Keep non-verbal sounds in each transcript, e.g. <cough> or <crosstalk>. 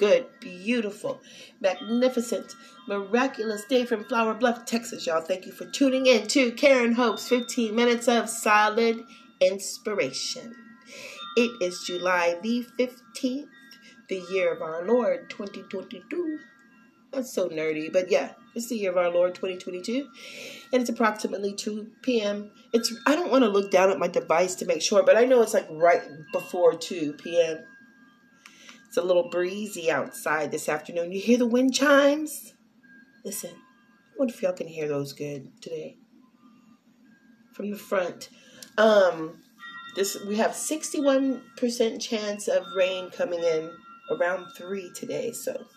good, beautiful, magnificent, miraculous day from Flour Bluff, Texas, y'all. Thank you for tuning in to Karen Hope's 15 minutes of solid inspiration. It is July the 15th, the year of our Lord 2022. That's so nerdy, but yeah, it's the year of our Lord 2022, and it's approximately 2 p.m. It's I don't want to look down at my device to make sure, but I know it's like right before 2 p.m. It's a little breezy outside this afternoon. You hear the wind chimes? Listen, I wonder if y'all can hear those good today from the front. Um, this we have 61% chance of rain coming in around 3 today, so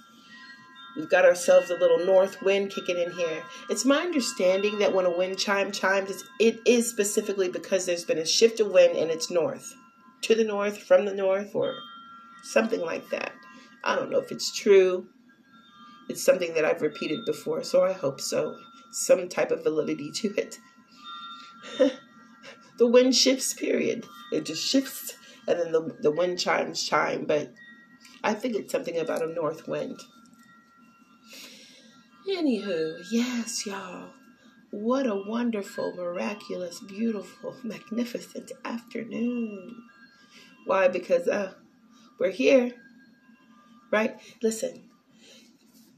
We've got ourselves a little north wind kicking in here. It's my understanding that when a wind chime chimes, it is specifically because there's been a shift of wind and it's north, to the north, from the north, or something like that. I don't know if it's true. It's something that I've repeated before, so I hope so. Some type of validity to it. <laughs> the wind shifts, period. It just shifts, and then the, the wind chimes chime, but I think it's something about a north wind. Anywho, yes, y'all. What a wonderful, miraculous, beautiful, <laughs> magnificent afternoon. Why? Because uh, we're here, right? Listen,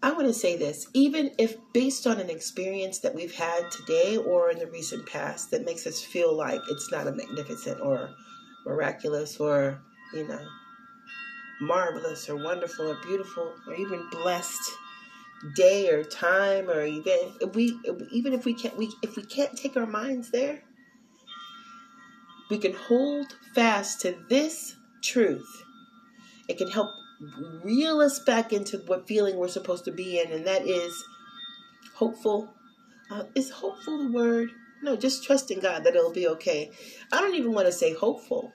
I want to say this. Even if based on an experience that we've had today or in the recent past that makes us feel like it's not a magnificent or miraculous or, you know, marvelous or wonderful or beautiful or even blessed day or time or event if we even if we can't we if we can't take our minds there we can hold fast to this truth it can help reel us back into what feeling we're supposed to be in and that is hopeful uh, is hopeful the word no just trusting god that it'll be okay i don't even want to say hopeful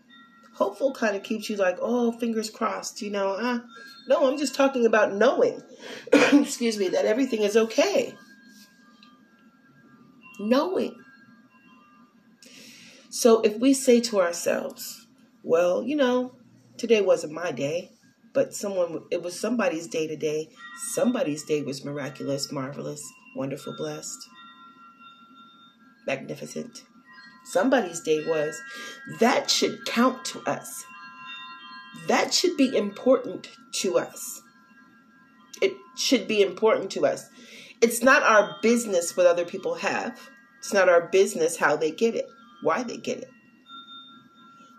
hopeful kind of keeps you like oh fingers crossed you know uh, no, I'm just talking about knowing, <clears throat> excuse me, that everything is okay. Knowing. So if we say to ourselves, well, you know, today wasn't my day, but someone, it was somebody's day today. Somebody's day was miraculous, marvelous, wonderful, blessed, magnificent. Somebody's day was. That should count to us. That should be important to us. It should be important to us. It's not our business what other people have. It's not our business how they get it, why they get it.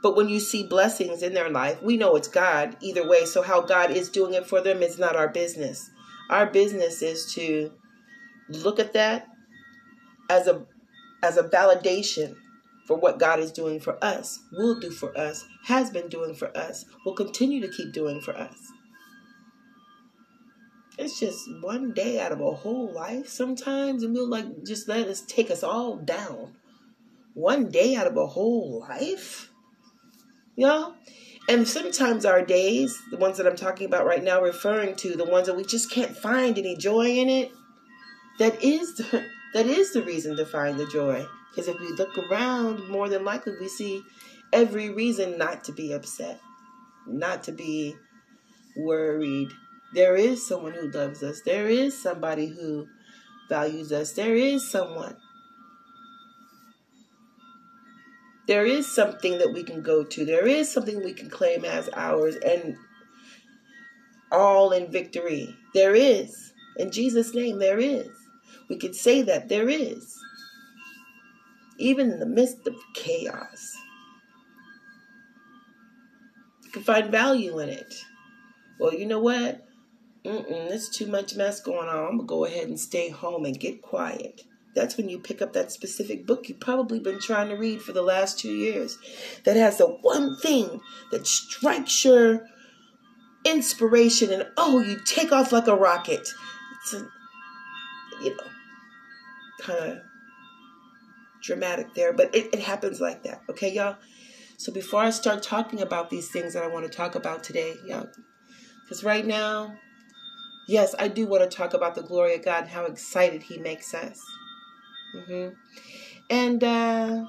But when you see blessings in their life, we know it's God either way. So, how God is doing it for them is not our business. Our business is to look at that as a as a validation for what God is doing for us, will do for us, has been doing for us, will continue to keep doing for us. It's just one day out of a whole life sometimes, and we'll like just let us take us all down. One day out of a whole life, know? And sometimes our days, the ones that I'm talking about right now, referring to the ones that we just can't find any joy in it, that is the, <laughs> that is the reason to find the joy. Because if we look around, more than likely we see every reason not to be upset, not to be worried, there is someone who loves us. There is somebody who values us. There is someone. There is something that we can go to. There is something we can claim as ours and all in victory. There is. In Jesus' name, there is. We could say that there is. Even in the midst of chaos, you can find value in it. Well, you know what? Mm-mm, there's too much mess going on. I'm going to go ahead and stay home and get quiet. That's when you pick up that specific book you've probably been trying to read for the last two years that has the one thing that strikes your inspiration and oh, you take off like a rocket. It's a, you know, kind of dramatic there, but it, it happens like that. Okay, y'all? So before I start talking about these things that I want to talk about today, y'all, because right now, yes, I do want to talk about the glory of God and how excited He makes us. Mm-hmm. And uh,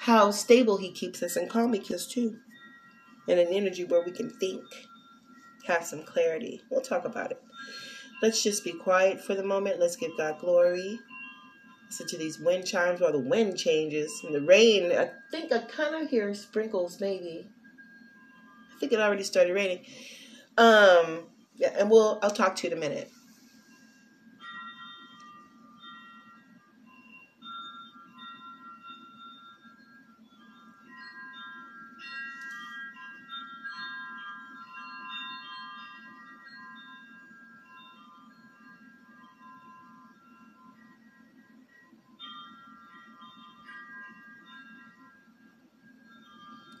how stable He keeps us and calm He keeps too. In an energy where we can think, have some clarity. We'll talk about it. Let's just be quiet for the moment. Let's give God glory. Listen to these wind chimes while the wind changes and the rain. I think I kind of hear sprinkles, maybe. I think it already started raining. Um, yeah, and we'll I'll talk to you in a minute.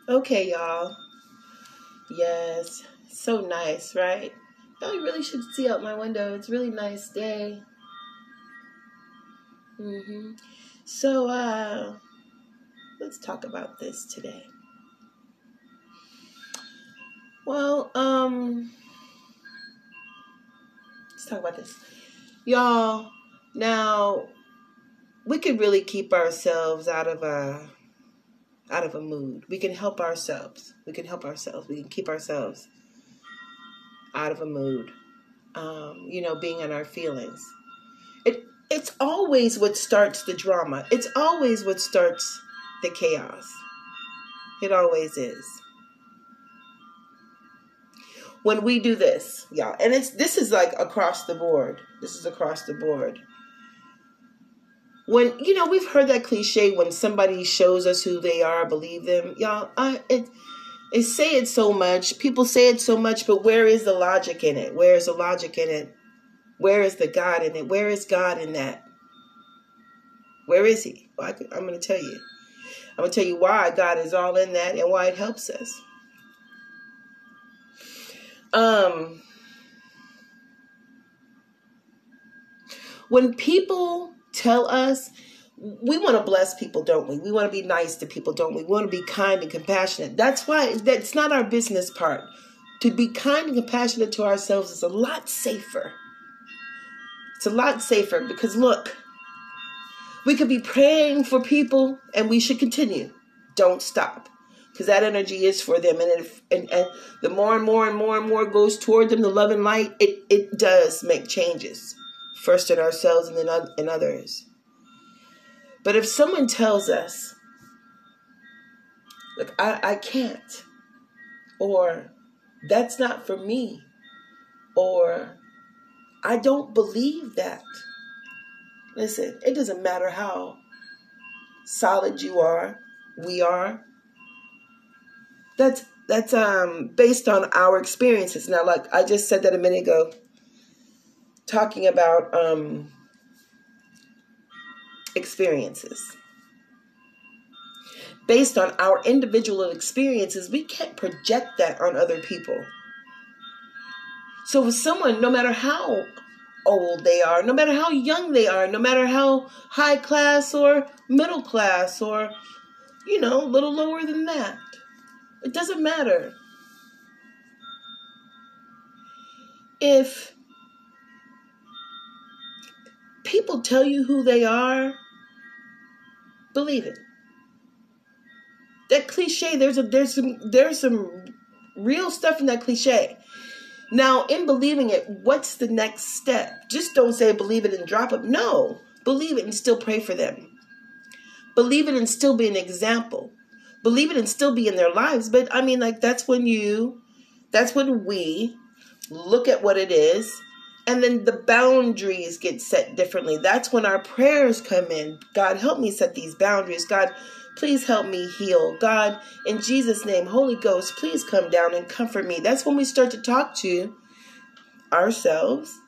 Okay, y'all. Yes, so nice, right? Y'all really should see out my window. It's really nice day. Mm-hmm. So, uh, let's talk about this today. Well, um, let's talk about this. Y'all, now, we could really keep ourselves out of a out of a mood. We can help ourselves. We can help ourselves. We can keep ourselves out of a mood. Um, you know, being in our feelings. It it's always what starts the drama. It's always what starts the chaos. It always is. When we do this, y'all, and it's this is like across the board. This is across the board when you know we've heard that cliche when somebody shows us who they are believe them. Y'all I, it, it say it so much. People say it so much but where is the logic in it? Where is the logic in it? Where is the god in it? Where is god in that? Where is he? Well, I, i'm going to tell you. I'm going to tell you why god is all in that and why it helps us. Um when people tell us we want to bless people, don't we? We want to be nice to people, don't we? We want to be kind and compassionate. That's why that's not our business part. To be kind and compassionate to ourselves is a lot safer. It's a lot safer because look, we could be praying for people and we should continue. Don't stop. Because that energy is for them. And, if, and, and the more and more and more and more goes toward them, the love and light, it, it does make changes first in ourselves and then in others. But if someone tells us, look, I, I can't, or that's not for me, or I don't believe that. Listen, it doesn't matter how solid you are, we are. That's that's um based on our experiences. Now, like I just said that a minute ago, talking about um, experiences. Based on our individual experiences, we can't project that on other people. So, if someone, no matter how old they are, no matter how young they are, no matter how high class or middle class or, you know, a little lower than that, it doesn't matter. If people tell you who they are, believe it. That cliche, there's a there's some there's some real stuff in that cliche. Now, in believing it, what's the next step? Just don't say believe it and drop it. No, believe it and still pray for them. Believe it and still be an example. Believe it and still be in their lives. But I mean, like, that's when you, that's when we look at what it is and then the boundaries get set differently. That's when our prayers come in. God, help me set these boundaries. God, please help me heal. God, in Jesus' name, Holy Ghost, please come down and comfort me. That's when we start to talk to ourselves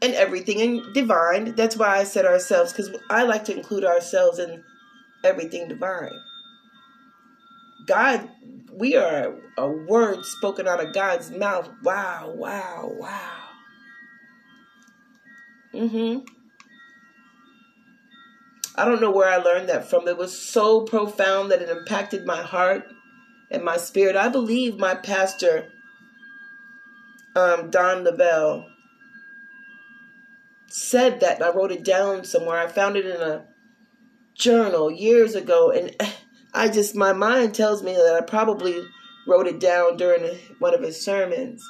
and everything in divine. That's why I said ourselves, because I like to include ourselves in everything divine. God, we are a word spoken out of God's mouth. Wow, wow, wow. Mm-hmm. I don't know where I learned that from. It was so profound that it impacted my heart and my spirit. I believe my pastor, um, Don Lavelle, said that. I wrote it down somewhere. I found it in a journal years ago, and <sighs> I just my mind tells me that I probably wrote it down during one of his sermons.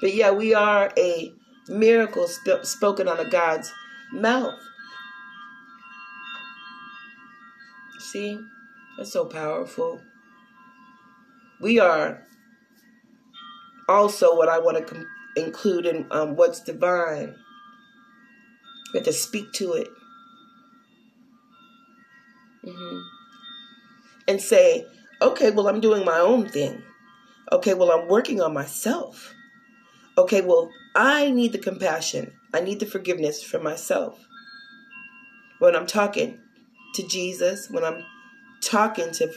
But yeah, we are a miracle sp- spoken out of God's mouth. See, that's so powerful. We are also what I want to com- include in um, what's divine. We have to speak to it. Mm-hmm. And say, okay, well, I'm doing my own thing. Okay, well, I'm working on myself. Okay, well, I need the compassion. I need the forgiveness for myself. When I'm talking to Jesus, when I'm talking to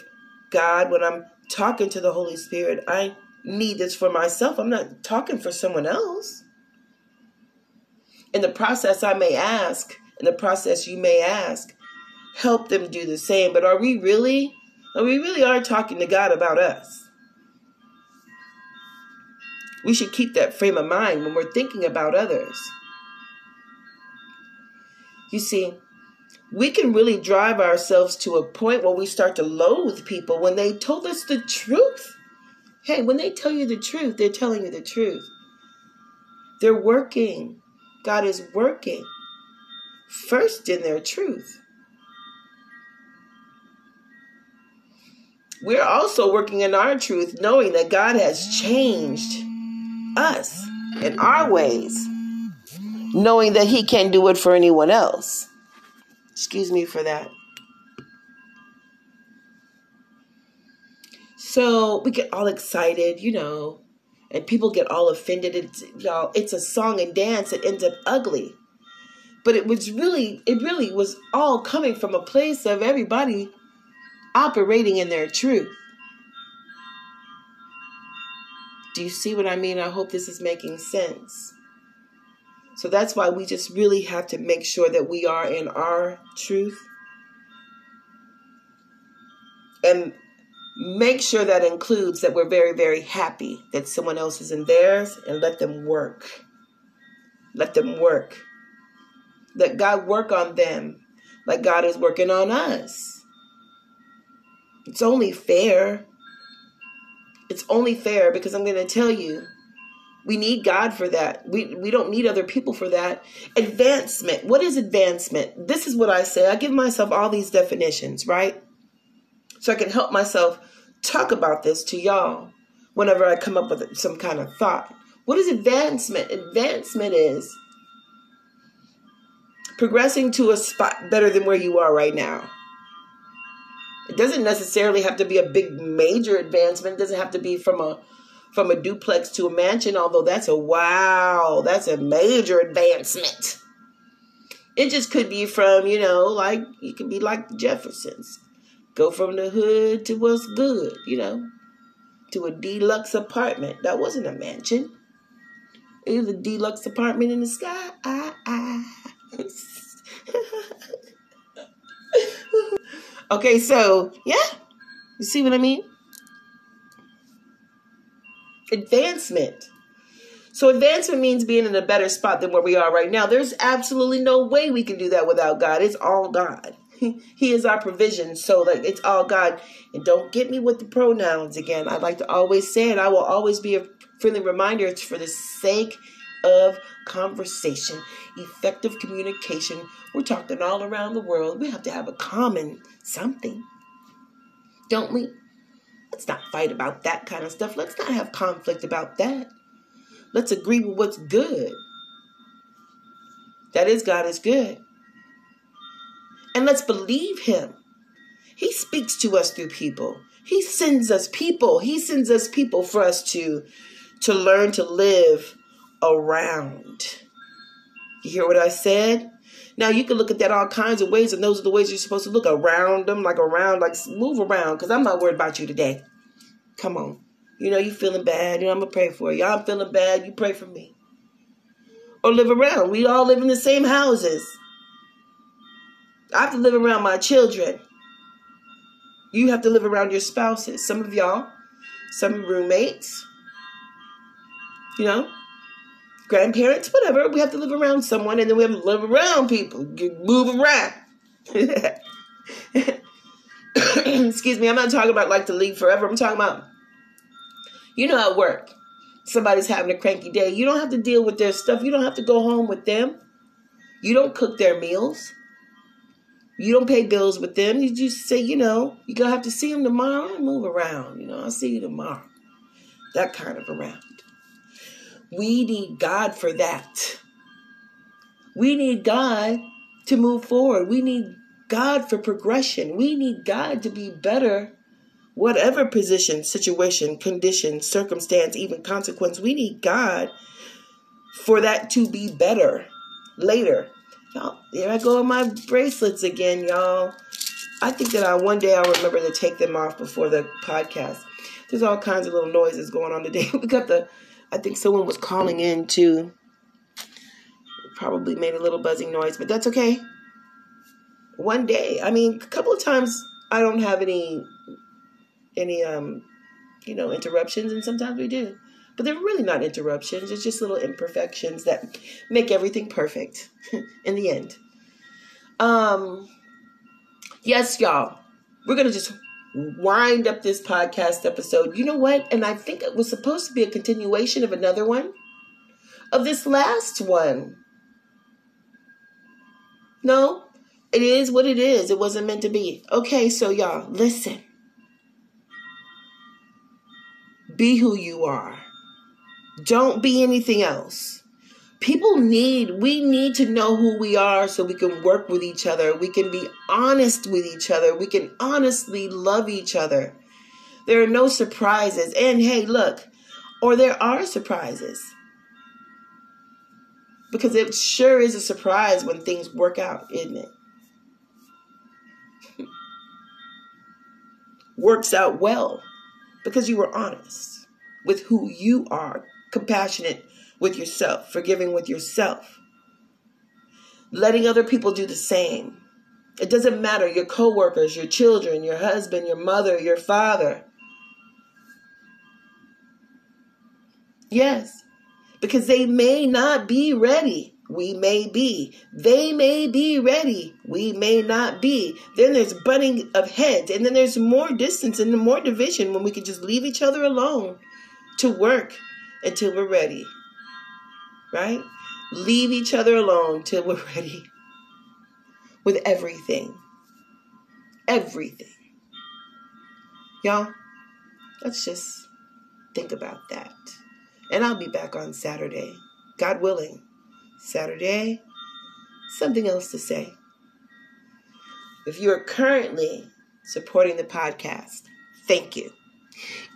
God, when I'm talking to the Holy Spirit, I need this for myself. I'm not talking for someone else. In the process, I may ask, in the process, you may ask, help them do the same. But are we really, are we really are talking to God about us? We should keep that frame of mind when we're thinking about others. You see, we can really drive ourselves to a point where we start to loathe people when they told us the truth. Hey, when they tell you the truth, they're telling you the truth. They're working. God is working first in their truth. We're also working in our truth, knowing that God has changed us in our ways, knowing that He can't do it for anyone else. Excuse me for that. So we get all excited, you know, and people get all offended. It's y'all, it's a song and dance It ends up ugly. But it was really, it really was all coming from a place of everybody operating in their truth. Do you see what I mean? I hope this is making sense. So that's why we just really have to make sure that we are in our truth. And make sure that includes that we're very, very happy that someone else is in theirs and let them work. Let them work. Let God work on them like God is working on us. It's only fair. It's only fair because I'm going to tell you we need God for that. We we don't need other people for that. Advancement. What is advancement? This is what I say. I give myself all these definitions, right? So I can help myself talk about this to y'all whenever I come up with some kind of thought. What is advancement? Advancement is progressing to a spot better than where you are right now. It doesn't necessarily have to be a big major advancement. It doesn't have to be from a from a duplex to a mansion, although that's a wow, that's a major advancement. It just could be from, you know, like you could be like the Jeffersons. Go from the hood to what's good, you know, to a deluxe apartment. That wasn't a mansion. It was a deluxe apartment in the sky. Ah, <laughs> ah. Okay, so yeah, you see what I mean? advancement. So advancement means being in a better spot than where we are right now. There's absolutely no way we can do that without God. It's all God. <laughs> He is our provision. So like it's all God. And don't get me with the pronouns again. I'd like to always say it. I will always be a friendly reminder. It's for the sake of conversation, effective communication. We're talking all around the world. We have to have a common something. Don't we? Let's not fight about that kind of stuff. Let's not have conflict about that. Let's agree with what's good. That is, God is good. And let's believe Him. He speaks to us through people. He sends us people. He sends us people for us to, to learn to live around. You hear what I said? Now you can look at that all kinds of ways, and those are the ways you're supposed to look around them, like around, like move around, because I'm not worried about you today. Come on. You know, you feeling bad, you know, I'm gonna pray for you. I'm feeling bad, you pray for me. Or live around. We all live in the same houses. I have to live around my children. You have to live around your spouses. Some of y'all, some roommates, you know, grandparents, whatever. We have to live around someone, and then we have to live around people. Move around. <laughs> Excuse me, I'm not talking about like to leave forever. I'm talking about You know, at work, somebody's having a cranky day. You don't have to deal with their stuff. You don't have to go home with them. You don't cook their meals. You don't pay bills with them. You just say, you know, you're going to have to see them tomorrow move around. You know, I'll see you tomorrow. That kind of around. We need God for that. We need God to move forward. We need God for progression. We need God to be better, whatever position, situation, condition, circumstance, even consequence. We need God for that to be better later. Y'all, here I go with my bracelets again, y'all. I think that I one day I'll remember to take them off before the podcast. There's all kinds of little noises going on today. <laughs> we got the I think someone was calling in too. Probably made a little buzzing noise, but that's okay. One day, I mean, a couple of times I don't have any any um you know interruptions, and sometimes we do. But they're really not interruptions. It's just little imperfections that make everything perfect <laughs> in the end. Um yes, y'all. We're gonna just wind up this podcast episode. You know what? And I think it was supposed to be a continuation of another one, of this last one. No, it is what it is. It wasn't meant to be. Okay, so y'all, listen. Be who you are. Don't be anything else people need we need to know who we are so we can work with each other. We can be honest with each other. We can honestly love each other. There are no surprises. And hey look or there are surprises. Because it sure is a surprise when things work out isn't it? <laughs> Works out well because you were honest with who you are compassionate with yourself, forgiving with yourself, letting other people do the same. It doesn't matter your coworkers, your children, your husband, your mother, your father. Yes, because they may not be ready. We may be. They may be ready. We may not be. Then there's butting of heads, and then there's more distance and more division when we can just leave each other alone to work until we're ready right? Leave each other alone till we're <laughs> ready with everything. Everything. Y'all, let's just think about that. And I'll be back on Saturday, God willing. Saturday, something else to say. If you are currently supporting the podcast, thank you.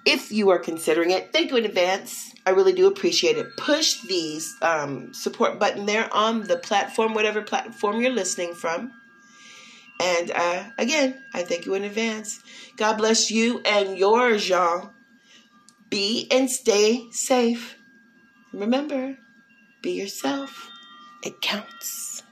If you are considering it, thank you in advance. I really do appreciate it. Push the um, support button there on the platform, whatever platform you're listening from. And uh, again, I thank you in advance. God bless you and yours, y'all. Be and stay safe. Remember, be yourself. It counts.